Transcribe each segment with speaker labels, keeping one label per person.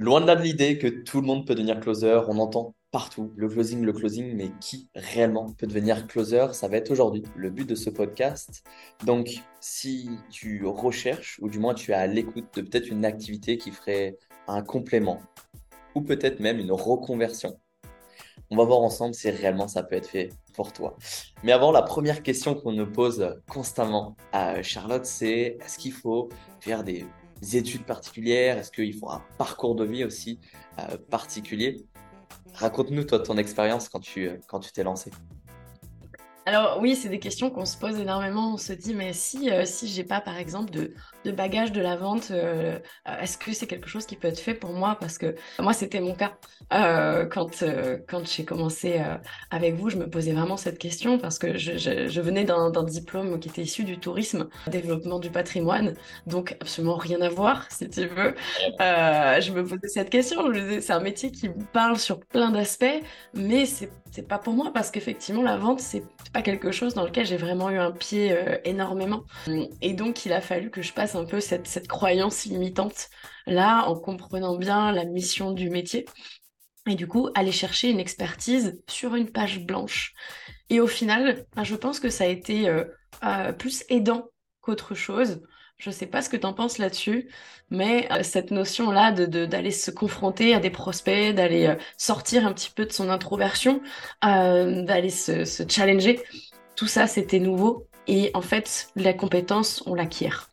Speaker 1: loin de là de l'idée que tout le monde peut devenir closer. On entend partout le closing, le closing, mais qui réellement peut devenir closer Ça va être aujourd'hui le but de ce podcast. Donc, si tu recherches, ou du moins tu es à l'écoute de peut-être une activité qui ferait un complément, ou peut-être même une reconversion, on va voir ensemble si réellement ça peut être fait pour toi. Mais avant, la première question qu'on nous pose constamment à Charlotte, c'est est-ce qu'il faut faire des études particulières Est-ce qu'il faut un parcours de vie aussi euh, particulier? Raconte-nous toi ton expérience quand tu euh, quand tu t'es lancé.
Speaker 2: Alors oui, c'est des questions qu'on se pose énormément. On se dit, mais si, euh, si j'ai pas, par exemple, de, bagage de la vente, euh, est-ce que c'est quelque chose qui peut être fait pour moi? Parce que moi, c'était mon cas. Euh, quand quand j'ai commencé avec vous, je me posais vraiment cette question parce que je, venais d'un diplôme qui était issu du tourisme, développement du patrimoine, donc absolument rien à voir, si tu veux. je me posais cette question. C'est un métier qui parle sur plein d'aspects, mais c'est c'est pas pour moi parce qu'effectivement la vente c'est pas quelque chose dans lequel j'ai vraiment eu un pied euh, énormément. Et donc il a fallu que je passe un peu cette, cette croyance limitante là en comprenant bien la mission du métier. Et du coup aller chercher une expertise sur une page blanche. Et au final ben, je pense que ça a été euh, euh, plus aidant qu'autre chose je sais pas ce que tu en penses là-dessus, mais euh, cette notion-là de d'aller se confronter à des prospects, d'aller euh, sortir un petit peu de son introversion, euh, d'aller se, se, challenger, tout ça c'était nouveau. Et en fait, la compétence, on l'acquiert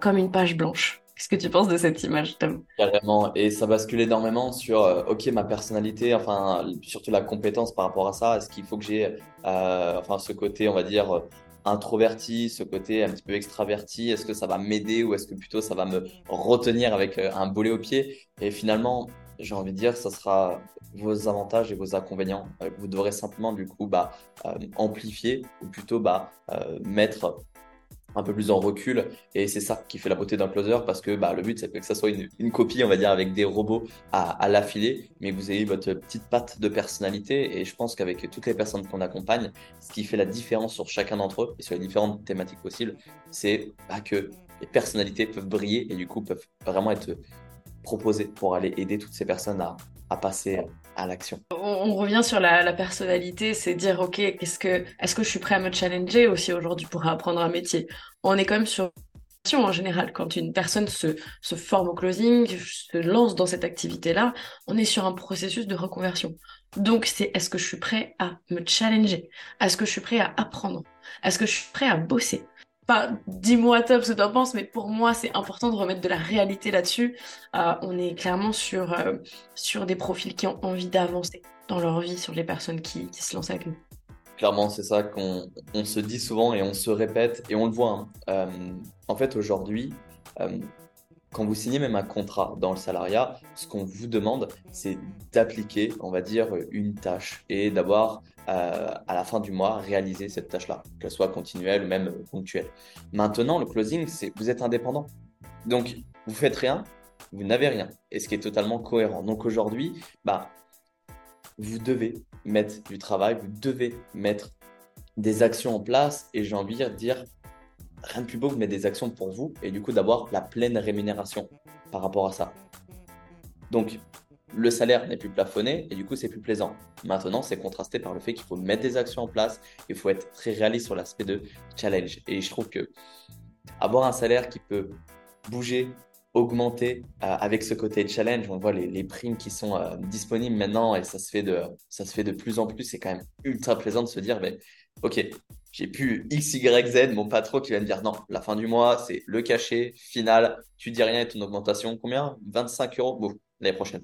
Speaker 2: comme une page blanche. Qu'est-ce que tu penses de cette image, Tom?
Speaker 1: Carrément, et ça bascule énormément sur, ok, ma personnalité, enfin, surtout la compétence par rapport à ça. Est-ce qu'il faut que j'ai, enfin, ce côté, on va dire, introverti, ce côté un petit peu extraverti, est-ce que ça va m'aider ou est-ce que plutôt ça va me retenir avec euh, un boulet au pied? Et finalement, j'ai envie de dire, ça sera vos avantages et vos inconvénients. Euh, vous devrez simplement du coup bah, euh, amplifier ou plutôt bah, mettre un peu plus en recul. Et c'est ça qui fait la beauté d'un closer parce que bah, le but, c'est que ça soit une, copie, on va dire, avec des robots à, à l'affiler, mais vous ayez votre petite patte de personnalité. Et je pense qu'avec toutes les personnes qu'on accompagne, ce qui fait la différence sur chacun d'entre eux et sur les différentes thématiques possibles, c'est que les personnalités peuvent briller et du coup peuvent vraiment être proposées pour aller aider toutes ces personnes à, à passer à l'action.
Speaker 2: On, revient sur la, personnalité, c'est dire ok, est-ce que est-ce que je suis prêt à me challenger aussi aujourd'hui pour apprendre un métier? On est quand même sur en général. Quand une personne se, se forme au closing, se lance dans cette activité-là, on est sur un processus de reconversion. Donc c'est est-ce que je suis prêt à me challenger? Est-ce que je suis prêt à apprendre? Est-ce que je suis prêt à bosser? Pas dis-moi top ce que tu en penses, mais pour moi, c'est important de remettre de la réalité là-dessus. Euh, on est clairement sur, euh, sur des profils qui ont envie d'avancer dans leur vie, sur les personnes qui, qui se lancent avec nous.
Speaker 1: Clairement, c'est ça qu'on on se dit souvent et on se répète et on le voit. Hein. Euh, en fait, aujourd'hui, quand vous signez même un contrat dans le salariat, ce qu'on vous demande, c'est d'appliquer, on va dire, une tâche et d'avoir euh, à la fin du mois réaliser cette tâche-là, qu'elle soit continuelle ou même ponctuelle. Maintenant, le closing, c'est vous êtes indépendant. Donc, vous faites rien, vous n'avez rien, et ce qui est totalement cohérent. Donc aujourd'hui, bah, vous devez mettre du travail, vous devez mettre des actions en place, et j'ai envie de dire, rien de plus beau que de mettre des actions pour vous, et du coup d'avoir la pleine rémunération par rapport à ça. Donc, le salaire n'est plus plafonné et du coup c'est plus plaisant. Maintenant c'est contrasté par le fait qu'il faut mettre des actions en place, il faut être très réaliste sur l'aspect de challenge. Et je trouve que avoir un salaire qui peut bouger, augmenter euh, avec ce côté challenge, on voit les, primes qui sont euh, disponibles maintenant et ça se fait de ça se fait de plus en plus. C'est quand même ultra plaisant de se dire, mais ok, j'ai plus X, Y, Z, mon patron qui va me dire non, la fin du mois, c'est le cachet final, tu dis rien et ton augmentation, combien? 25 euros, bon, l'année prochaine.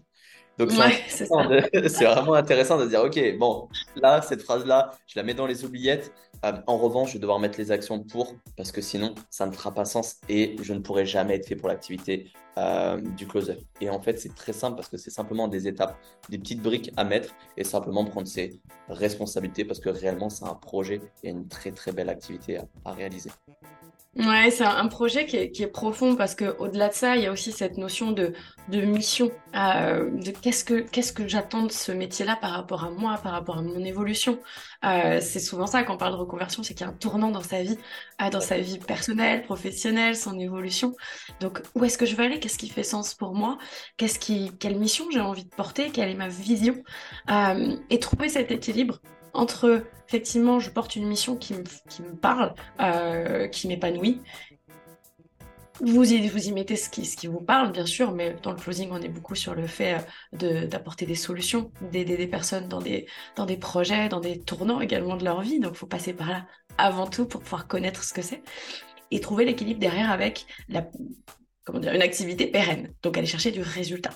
Speaker 1: Donc c'est vraiment intéressant de dire, ok, bon, là, cette phrase-là, je la mets dans les oubliettes. Euh, en revanche, je vais devoir mettre les actions pour, parce que sinon, ça ne fera pas sens et je ne pourrai jamais être fait pour l'activité euh, du closer. Et en fait, c'est très simple parce que c'est simplement des étapes, des petites briques à mettre et simplement prendre ses responsabilités parce que réellement, c'est un projet et une très très belle activité à réaliser.
Speaker 2: Ouais, c'est un projet qui est, profond parce que au-delà de ça, il y a aussi cette notion de, mission, euh, de qu'est-ce que qu'est-ce que j'attends de ce métier-là par rapport à moi, par rapport à mon évolution? Euh, c'est souvent ça quand on parle de reconversion, c'est qu'il y a un tournant dans sa vie, euh, dans sa vie personnelle, professionnelle, son évolution. Donc où est-ce que je veux aller? Qu'est-ce qui fait sens pour moi, quelle mission j'ai envie de porter, quelle est ma vision, et trouver cet équilibre entre effectivement je porte une mission qui me, parle, euh, qui m'épanouit, vous y, mettez ce qui, vous parle, bien sûr, mais dans le closing, on est beaucoup sur le fait euh, d'apporter des solutions, d'aider des personnes dans des, projets, dans des tournants également de leur vie. Donc, il faut passer par là avant tout pour pouvoir connaître ce que c'est et trouver l'équilibre derrière avec une activité pérenne. Donc, aller chercher du résultat.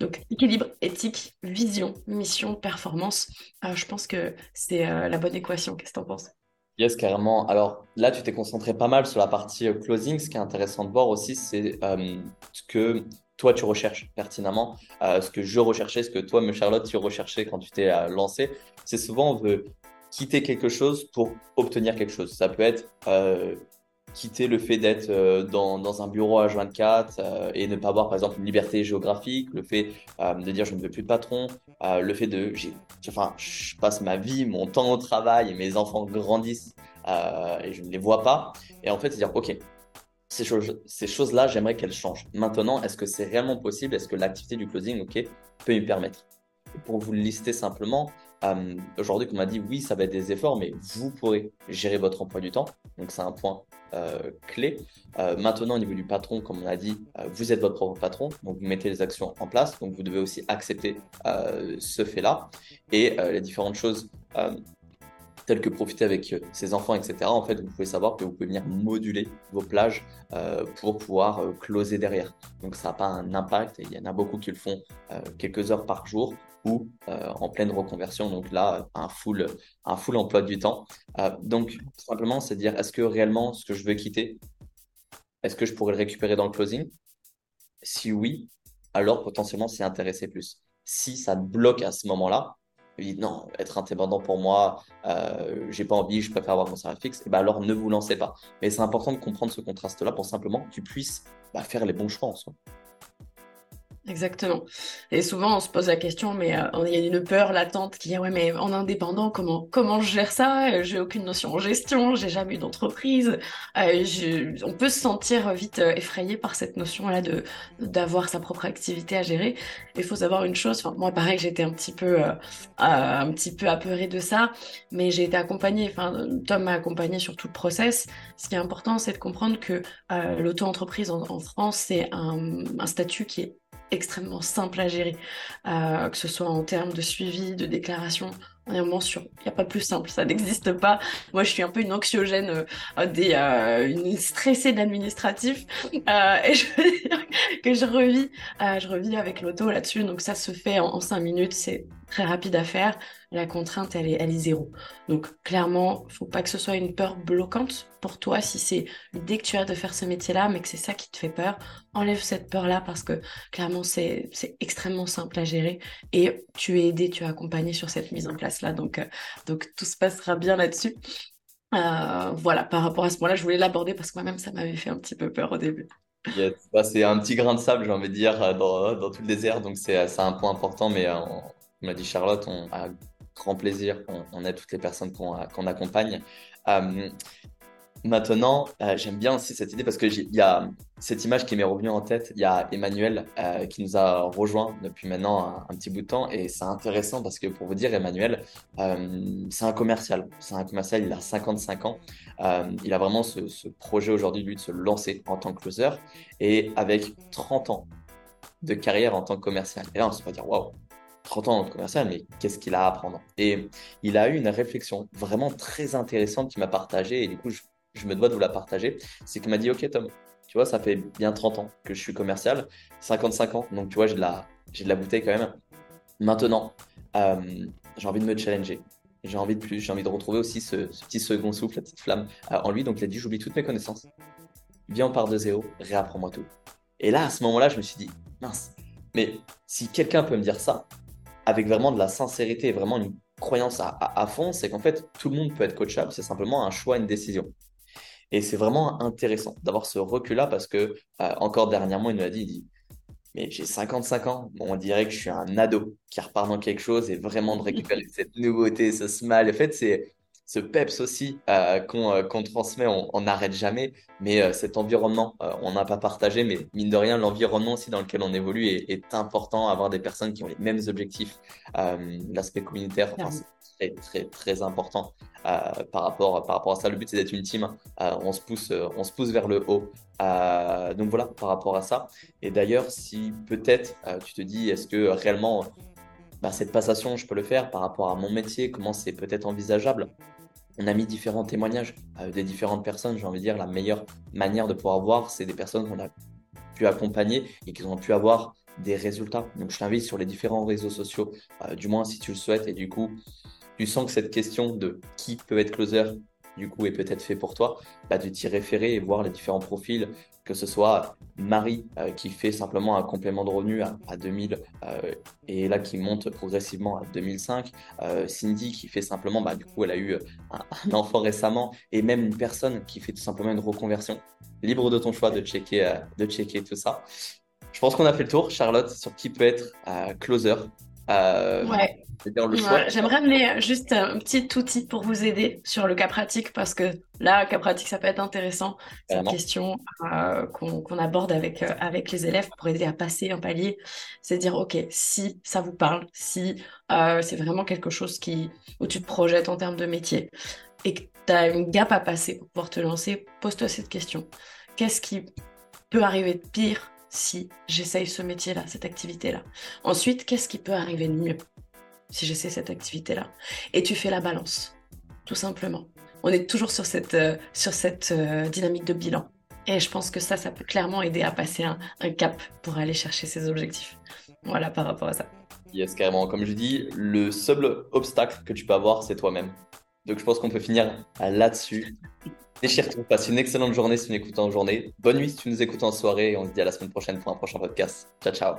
Speaker 2: Donc, équilibre, éthique, vision, mission, performance. Euh, je pense que c'est euh, la bonne équation. Qu'est-ce que tu en penses?
Speaker 1: Yes, carrément. Alors là, tu t'es concentré pas mal sur la partie euh, closing. Ce qui est intéressant de voir aussi, c'est euh, ce que toi, tu recherches pertinemment, ce que je recherchais, ce que toi, me Charlotte, tu recherchais quand tu t'es lancé. C'est souvent, on veut quitter quelque chose pour obtenir quelque chose. Ça peut être quitter le fait d'être euh, dans, dans, un bureau à 24 euh, et ne pas avoir par exemple une liberté géographique, le fait euh, de dire je ne veux plus de patron, le fait de enfin je passe ma vie, mon temps au travail mes enfants grandissent et je ne les vois pas. Et en fait c'est dire ok ces choses ces choses là j'aimerais qu'elles changent. Maintenant est-ce que c'est réellement possible? Est-ce que l'activité du closing ok peut y permettre? Pour vous le lister simplement, aujourd'hui, qu'on m'a dit, oui, ça va être des efforts, mais vous pourrez gérer votre emploi du temps. Donc, c'est un point euh, clé. Euh, maintenant, au niveau du patron, comme on a dit, euh, vous êtes votre propre patron, donc vous mettez les actions en place, donc vous devez aussi accepter ce fait-là et les différentes choses telles que profiter avec ses enfants, etc. En fait, vous pouvez savoir que vous pouvez venir moduler vos plages pour pouvoir closer derrière. Donc, ça n'a pas un impact. Il y en a beaucoup qui le font quelques heures par jour ou euh, en pleine reconversion, donc là, un full, un full emploi du temps. Euh, donc, simplement, c'est dire, est-ce que réellement ce que je veux quitter, est-ce que je pourrais le récupérer dans le closing? Si oui, alors potentiellement s'y intéresser plus. Si ça bloque à ce moment-là, non, être indépendant pour moi, euh, j'ai pas envie, je préfère avoir mon salaire fixe, et eh ben alors ne vous lancez pas. Mais c'est important de comprendre ce contraste-là pour simplement que tu puisses bah, faire les bons choix en soi.
Speaker 2: Exactement. Et souvent, on se pose la question, mais euh, il y a une peur latente qui est ouais, mais en indépendant, comment comment je gère ça? J'ai aucune notion en gestion, j'ai jamais eu d'entreprise. Euh, on peut se sentir vite euh, effrayé par cette notion-là de d'avoir sa propre activité à gérer. Il faut savoir une chose. Moi, pareil, j'étais un petit peu un petit peu apeurée de ça, mais j'ai été accompagnée. Enfin, Tom m'a accompagnée sur tout le process. Ce qui est important, c'est de comprendre que l'auto-entreprise en, France, c'est un statut qui est extrêmement simple à gérer, euh, que ce soit en termes de suivi, de déclaration. On est vraiment sûr, il n'y a pas plus simple, ça n'existe pas. Moi, je suis un peu une anxiogène, euh, des, euh, une stressée de l'administratif, et je veux dire que je revis, je revis avec l'auto là-dessus. Donc ça se fait en, en cinq minutes, c'est très rapide à faire la contrainte, elle est, elle zéro. Donc, clairement, faut pas que ce soit une peur bloquante pour toi. Si c'est l'idée que tu as de faire ce métier-là, mais que c'est ça qui te fait peur, enlève cette peur-là parce que clairement, c'est extrêmement simple à gérer et tu es aidé, tu es accompagné sur cette mise en place-là. Donc, euh, donc, tout se passera bien là-dessus. Euh, voilà, par rapport à ce point-là, je voulais l'aborder parce que moi-même, ça m'avait fait un petit peu peur au début.
Speaker 1: Bah, c'est un petit grain de sable, j'ai envie de dire, dans, dans tout le désert. Donc, c'est un point important, mais on, l'a dit Charlotte, on a grand plaisir qu'on ait toutes les personnes qu'on accompagne. Euh, maintenant, euh, j'aime bien aussi cette idée parce qu'il y a cette image qui m'est revenue en tête. Il y a Emmanuel euh, qui nous a rejoint depuis maintenant un, petit bout de temps et c'est intéressant parce que pour vous dire, Emmanuel, c'est un commercial. C'est un commercial, il a 55 ans. il a vraiment ce, projet aujourd'hui, de se lancer en tant que closer et avec 30 ans de carrière en tant que commercial. Et là, on se va dire, waouh, 30 ans de commercial, mais qu'est-ce qu'il a à apprendre? Et il a eu une réflexion vraiment très intéressante qu'il m'a partagée, et du coup, je, me dois de vous la partager. C'est qu'il m'a dit, OK, Tom, tu vois, ça fait bien 30 ans que je suis commercial, 55 ans, donc tu vois, j'ai de la, j'ai de la bouteille quand même. Maintenant, euh, j'ai envie de me challenger. J'ai envie de plus, j'ai envie de retrouver aussi ce, petit second souffle, la petite flamme euh, en lui. Donc il a dit, j'oublie toutes mes connaissances. Viens, on part de zéro, réapprends-moi tout. Et là, à ce moment-là, je me suis dit, mince, mais si quelqu'un peut me dire ça, avec vraiment de la sincérité et vraiment une croyance à, fond, c'est qu'en fait, tout le monde peut être coachable, c'est simplement un choix, une décision. Et c'est vraiment intéressant d'avoir ce recul-là parce que, euh, encore dernièrement, il nous a dit, il dit mais j'ai 55 ans, on dirait que je suis un ado qui repart dans quelque chose et vraiment de récupérer cette nouveauté, ce smile. En fait, c'est ce peps aussi euh, euh, qu'on transmet, on n'arrête jamais. Mais cet environnement, on n'a pas partagé, mais mine de rien, l'environnement aussi dans lequel on évolue est, important. Avoir des personnes qui ont les mêmes objectifs, l'aspect communautaire, c'est très, très, très important par, rapport, par rapport à ça. Le but, c'est d'être une team. on, se pousse, on se pousse vers le haut. donc voilà, par rapport à ça. Et d'ailleurs, si peut-être tu te dis, est-ce que réellement bah, cette passation, je peux le faire par rapport à mon métier, comment c'est peut-être envisageable? On a mis différents témoignages euh, des différentes personnes. J'ai envie de dire la meilleure manière de pouvoir voir, c'est des personnes qu'on a pu accompagner et qui ont pu avoir des résultats. Donc je t'invite sur les différents réseaux sociaux, euh, du moins si tu le souhaites, et du coup, tu sens que cette question de qui peut être closer, du coup, est peut-être fait pour toi, bah, de t'y référer et voir les différents profils que ce soit Marie euh, qui fait simplement un complément de revenu à, 2000 euh, et là qui monte progressivement à 2005, euh, Cindy qui fait simplement, bah, du coup elle a eu un, enfant récemment et même une personne qui fait tout simplement une reconversion. Libre de ton choix de checker, de checker tout ça. Je pense qu'on a fait le tour, Charlotte, sur qui peut être closer.
Speaker 2: ouais. J'aimerais amener juste un petit outil pour vous aider sur le cas pratique parce que là, cas pratique, ça peut être intéressant. C'est une question euh, qu'on aborde avec, euh, avec les élèves pour aider à passer un palier. C'est dire, OK, si ça vous parle, si euh, c'est vraiment quelque chose qui, où tu te projettes en termes de métier et que tu as une gap à passer pour pouvoir te lancer, pose-toi cette question. Qu'est-ce qui peut arriver de pire si j'essaye ce métier-là, cette activité-là? Ensuite, qu'est-ce qui peut arriver de mieux? Si j'essaie cette activité-là. Et tu fais la balance, tout simplement. On est toujours sur cette, euh, sur cette euh, dynamique de bilan. Et je pense que ça, ça peut clairement aider à passer un, cap pour aller chercher ses objectifs. Voilà par rapport à ça.
Speaker 1: Yes, carrément. Comme je dis, le seul obstacle que tu peux avoir, c'est toi-même. Donc je pense qu'on peut finir là-dessus. Déchire-toi, passe une excellente journée si tu nous écoutes en journée. Bonne nuit si tu nous écoutes en soirée et on se dit à la semaine prochaine pour un prochain podcast. Ciao, ciao.